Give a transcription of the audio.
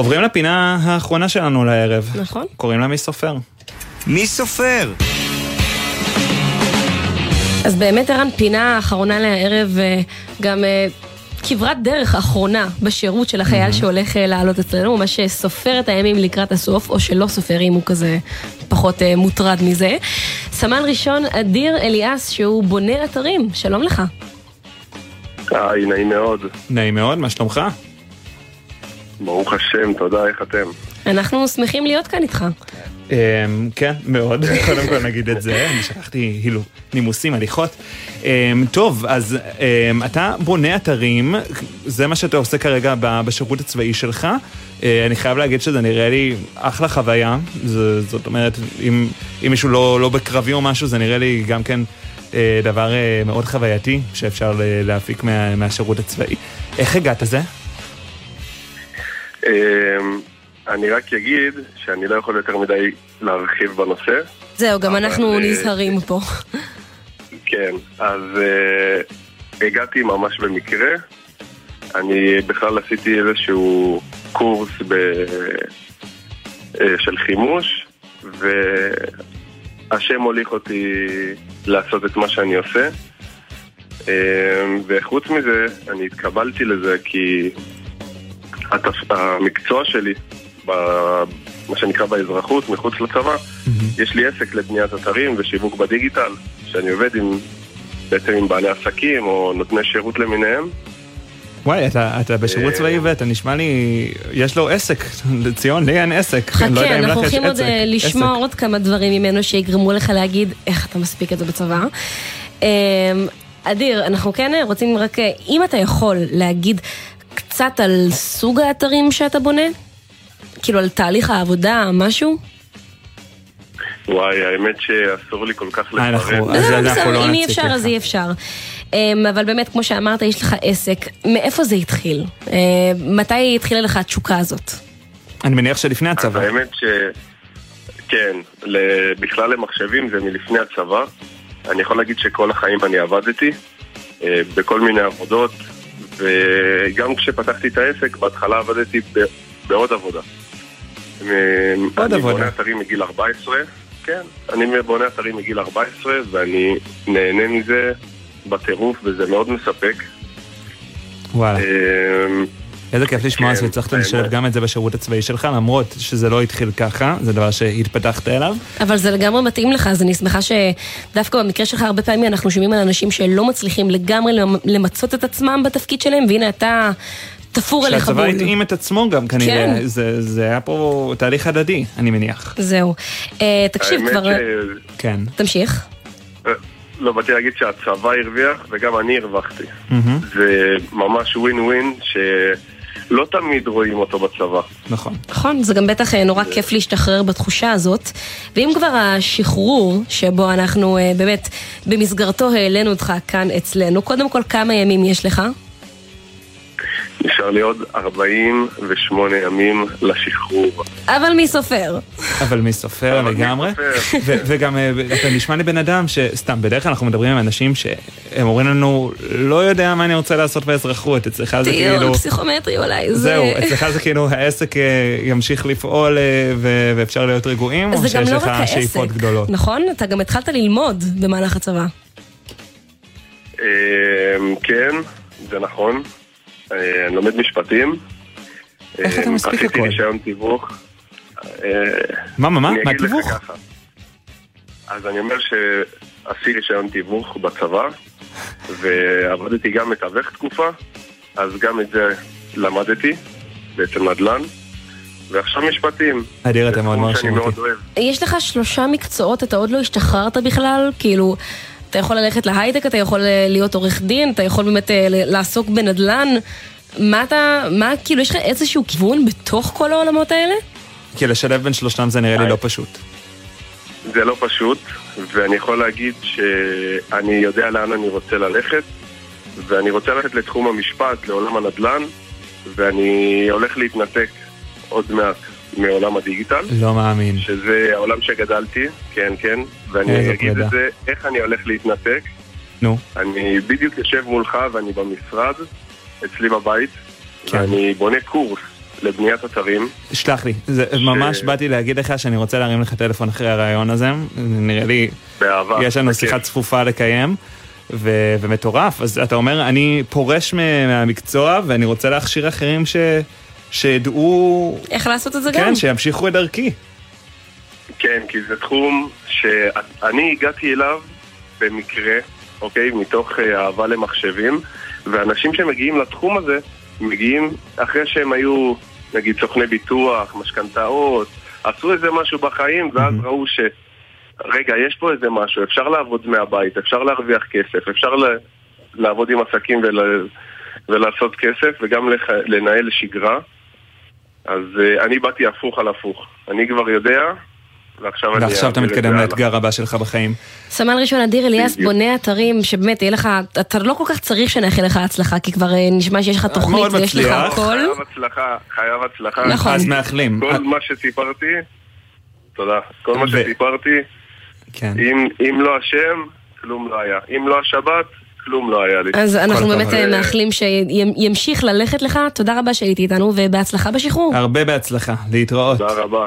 עוברים לפינה האחרונה שלנו לערב. נכון. קוראים לה מי סופר. מי סופר? אז באמת ערן, פינה האחרונה לערב, אה, גם אה, כברת דרך אחרונה בשירות של החייל שהולך אה, לעלות אצלנו, ממש סופר את הימים לקראת הסוף, או שלא סופר אם הוא כזה פחות אה, מוטרד מזה. סמל ראשון אדיר אליאס, שהוא בונה אתרים, שלום לך. היי, נעים מאוד. נעים מאוד, מה שלומך? ברוך השם, תודה, איך אתם? אנחנו שמחים להיות כאן איתך. אמ, כן, מאוד, קודם כל נגיד את זה, אני שכחתי הילו, נימוסים, הליכות. אמ, טוב, אז אמ, אתה בונה אתרים, זה מה שאתה עושה כרגע ב- בשירות הצבאי שלך. אה, אני חייב להגיד שזה נראה לי אחלה חוויה, זה- זאת אומרת, אם אם מישהו לא לא בקרבי או משהו, זה נראה לי גם כן אה, דבר אה, מאוד חווייתי, שאפשר להפיק מה- מהשירות הצבאי. איך הגעת לזה? אמ, אני רק אגיד שאני לא יכול יותר מדי להרחיב בנושא. זהו, גם אנחנו אה, נזהרים פה. כן, אז uh, הגעתי ממש במקרה. אני בכלל עשיתי איזשהו קורס ב... uh, של חימוש, והשם הוליך אותי לעשות את מה שאני עושה. Uh, וחוץ מזה, אני התקבלתי לזה כי התפ... המקצוע שלי, ב... מה שנקרא באזרחות, מחוץ לצבא, יש לי עסק לבניית אתרים ושיווק בדיגיטל, שאני עובד עם, בעצם עם בעלי עסקים או נותני שירות למיניהם. וואי, אתה, אתה בשירות אה, צבאי ואתה נשמע לי, יש לו עסק, לציון, לי אין עסק. לא חכה, לך אנחנו הולכים עוד עסק. אה, לשמוע עסק. עוד כמה דברים ממנו שיגרמו לך להגיד איך אתה מספיק את זה בצבא. אמ, אדיר, אנחנו כן אה, רוצים רק, אה, אם אתה יכול להגיד קצת על סוג האתרים שאתה בונה? כאילו על תהליך העבודה, משהו? וואי, האמת שאסור לי כל כך אה, לפרט. אז לא, לא אם אי אפשר לך. אז אי אפשר. אמ, אבל באמת, כמו שאמרת, יש לך עסק. מאיפה זה התחיל? אה, מתי התחילה לך התשוקה הזאת? אני מניח שלפני הצבא. האמת ש... כן, ל- בכלל למחשבים זה מלפני הצבא. אני יכול להגיד שכל החיים אני עבדתי, אה, בכל מיני עבודות, וגם כשפתחתי את העסק, בהתחלה עבדתי ב- בעוד עבודה. אה, עוד אני עבודה. בונה אתרים מגיל 14, כן, אני בונה אתרים מגיל 14, ואני נהנה מזה בטירוף, וזה מאוד מספק. וואלה. אה, איזה כיף לשמוע כן, שהצלחת. לשלב גם את זה בשירות הצבאי שלך, למרות שזה לא התחיל ככה, זה דבר שהתפתחת אליו. אבל זה לגמרי מתאים לך, אז אני שמחה שדווקא במקרה שלך הרבה פעמים אנחנו שומעים על אנשים שלא מצליחים לגמרי למ- למצות את עצמם בתפקיד שלהם, והנה אתה תפור אליך שהצבא בול. התאים את עצמו גם כנראה, כן. זה זה היה פה תהליך הדדי, אני מניח. זהו. אה, תקשיב, כבר... ש- כן. תמשיך. לא, באתי להגיד שהצבא הרוויח וגם אני הרווחתי. מהמם. זה ממש ווין ווין שלא תמיד רואים אותו בצבא. נכון. נכון, זה גם בטח אה, נורא כיף להשתחרר בתחושה הזאת. ואם כבר השחרור, שבו אנחנו אה, באמת במסגרתו העלינו אותך כאן אצלנו, קודם כל כמה ימים יש לך? נשאר לי עוד 48 ימים לשחרור. אבל מי סופר? אבל מי סופר לגמרי. וגם אה, אתה נשמע לי בן אדם שסתם, בדרך כלל אנחנו מדברים עם אנשים שהם אומרים לנו, לא יודע מה אני רוצה לעשות באזרחות, אצלך זה טיול כאילו... פסיכומטרי אולי. זה- זהו, אצלך זה כאילו העסק אה, ימשיך לפעול אה, ו- ואפשר להיות רגועים, או זה גם שיש לא לך שאיפות גדולות? נכון? אתה גם התחלת ללמוד במהלך הצבא. כן, זה נכון. אה, אני לומד משפטים. איך אתה אמ, מספיק עשיתי הכל? רישיון תיווך. אה, מה, מה, מה? אני מה? ככה. אז אני אומר שעשיתי רישיון תיווך בצבא, ועבדתי גם מתווך תקופה, אז גם את זה למדתי, בעצם נדל"ן, ועכשיו משפטים. אדיר, אתה מאוד מרשים אותי. יש לך שלושה מקצועות, אתה עוד לא השתחררת בכלל? כאילו, אתה יכול ללכת להייטק, אתה יכול אה, להיות עורך דין, אתה יכול באמת אה, לעסוק בנדל"ן. מה אתה, מה, כאילו, יש לך איזשהו כיוון בתוך כל העולמות האלה? כי לשלב בין שלושתם זה נראה לי לא פשוט. זה לא פשוט, ואני יכול להגיד שאני יודע לאן אני רוצה ללכת, ואני רוצה ללכת לתחום המשפט, לעולם הנדל"ן, ואני הולך להתנתק עוד מעט מעולם הדיגיטל, לא מאמין. שזה העולם שגדלתי, כן, כן, ואני אגיד. את זה, איך אני הולך להתנתק. נו, אני בדיוק יושב מולך ואני במשרד, אצלי בבית, כן. ואני בונה קורס לבניית אתרים. שלח לי, זה, ממש באתי להגיד לך שאני רוצה להרים לך טלפון אחרי הרעיון הזה, נראה לי, באהבה. יש לנו. שיחה צפופה לקיים. ו- ומטורף, אז אתה אומר, אני פורש מהמקצוע ואני רוצה להכשיר אחרים ש- שידעו, איך לעשות את זה גם? כן, שימשיכו את דרכי. כן, כי זה תחום שאני הגעתי אליו במקרה, אוקיי? מתוך אה, אהבה למחשבים, ואנשים שמגיעים לתחום הזה, מגיעים אחרי שהם היו, נגיד, סוכני ביטוח, משכנתאות, עשו איזה משהו בחיים, ואז Mhm. ראו ש... רגע, יש פה איזה משהו, אפשר לעבוד מהבית, אפשר להרוויח כסף, אפשר ל... לעבוד עם עסקים ול... ולעשות כסף, וגם לח... לנהל שגרה. אז uh, אני באתי הפוך על הפוך. אני כבר יודע, ועכשיו אני... ועכשיו אתה מתקדם. לאתגר הבא שלך בחיים. סמל ראשון אדיר אליאס. בונה אתרים שבאמת יהיה לך, אתה לא כל כך צריך שנאחל לך הצלחה, כי כבר אה, נשמע שיש לך תוכנית מאוד ויש לך. הכל. חייב הצלחה, חייב הצלחה. נכון. אז מאחלים. כל מה שסיפרתי, תודה. כל מה שסיפרתי, כן. אם, אם לא השם, כלום לא היה. אם לא השבת, כלום לא היה לי. אז אנחנו באמת הכבוד. אה, מאחלים שימשיך ללכת לך, תודה רבה שהייתי איתנו ובהצלחה בשחרור. הרבה בהצלחה, להתראות. תודה רבה.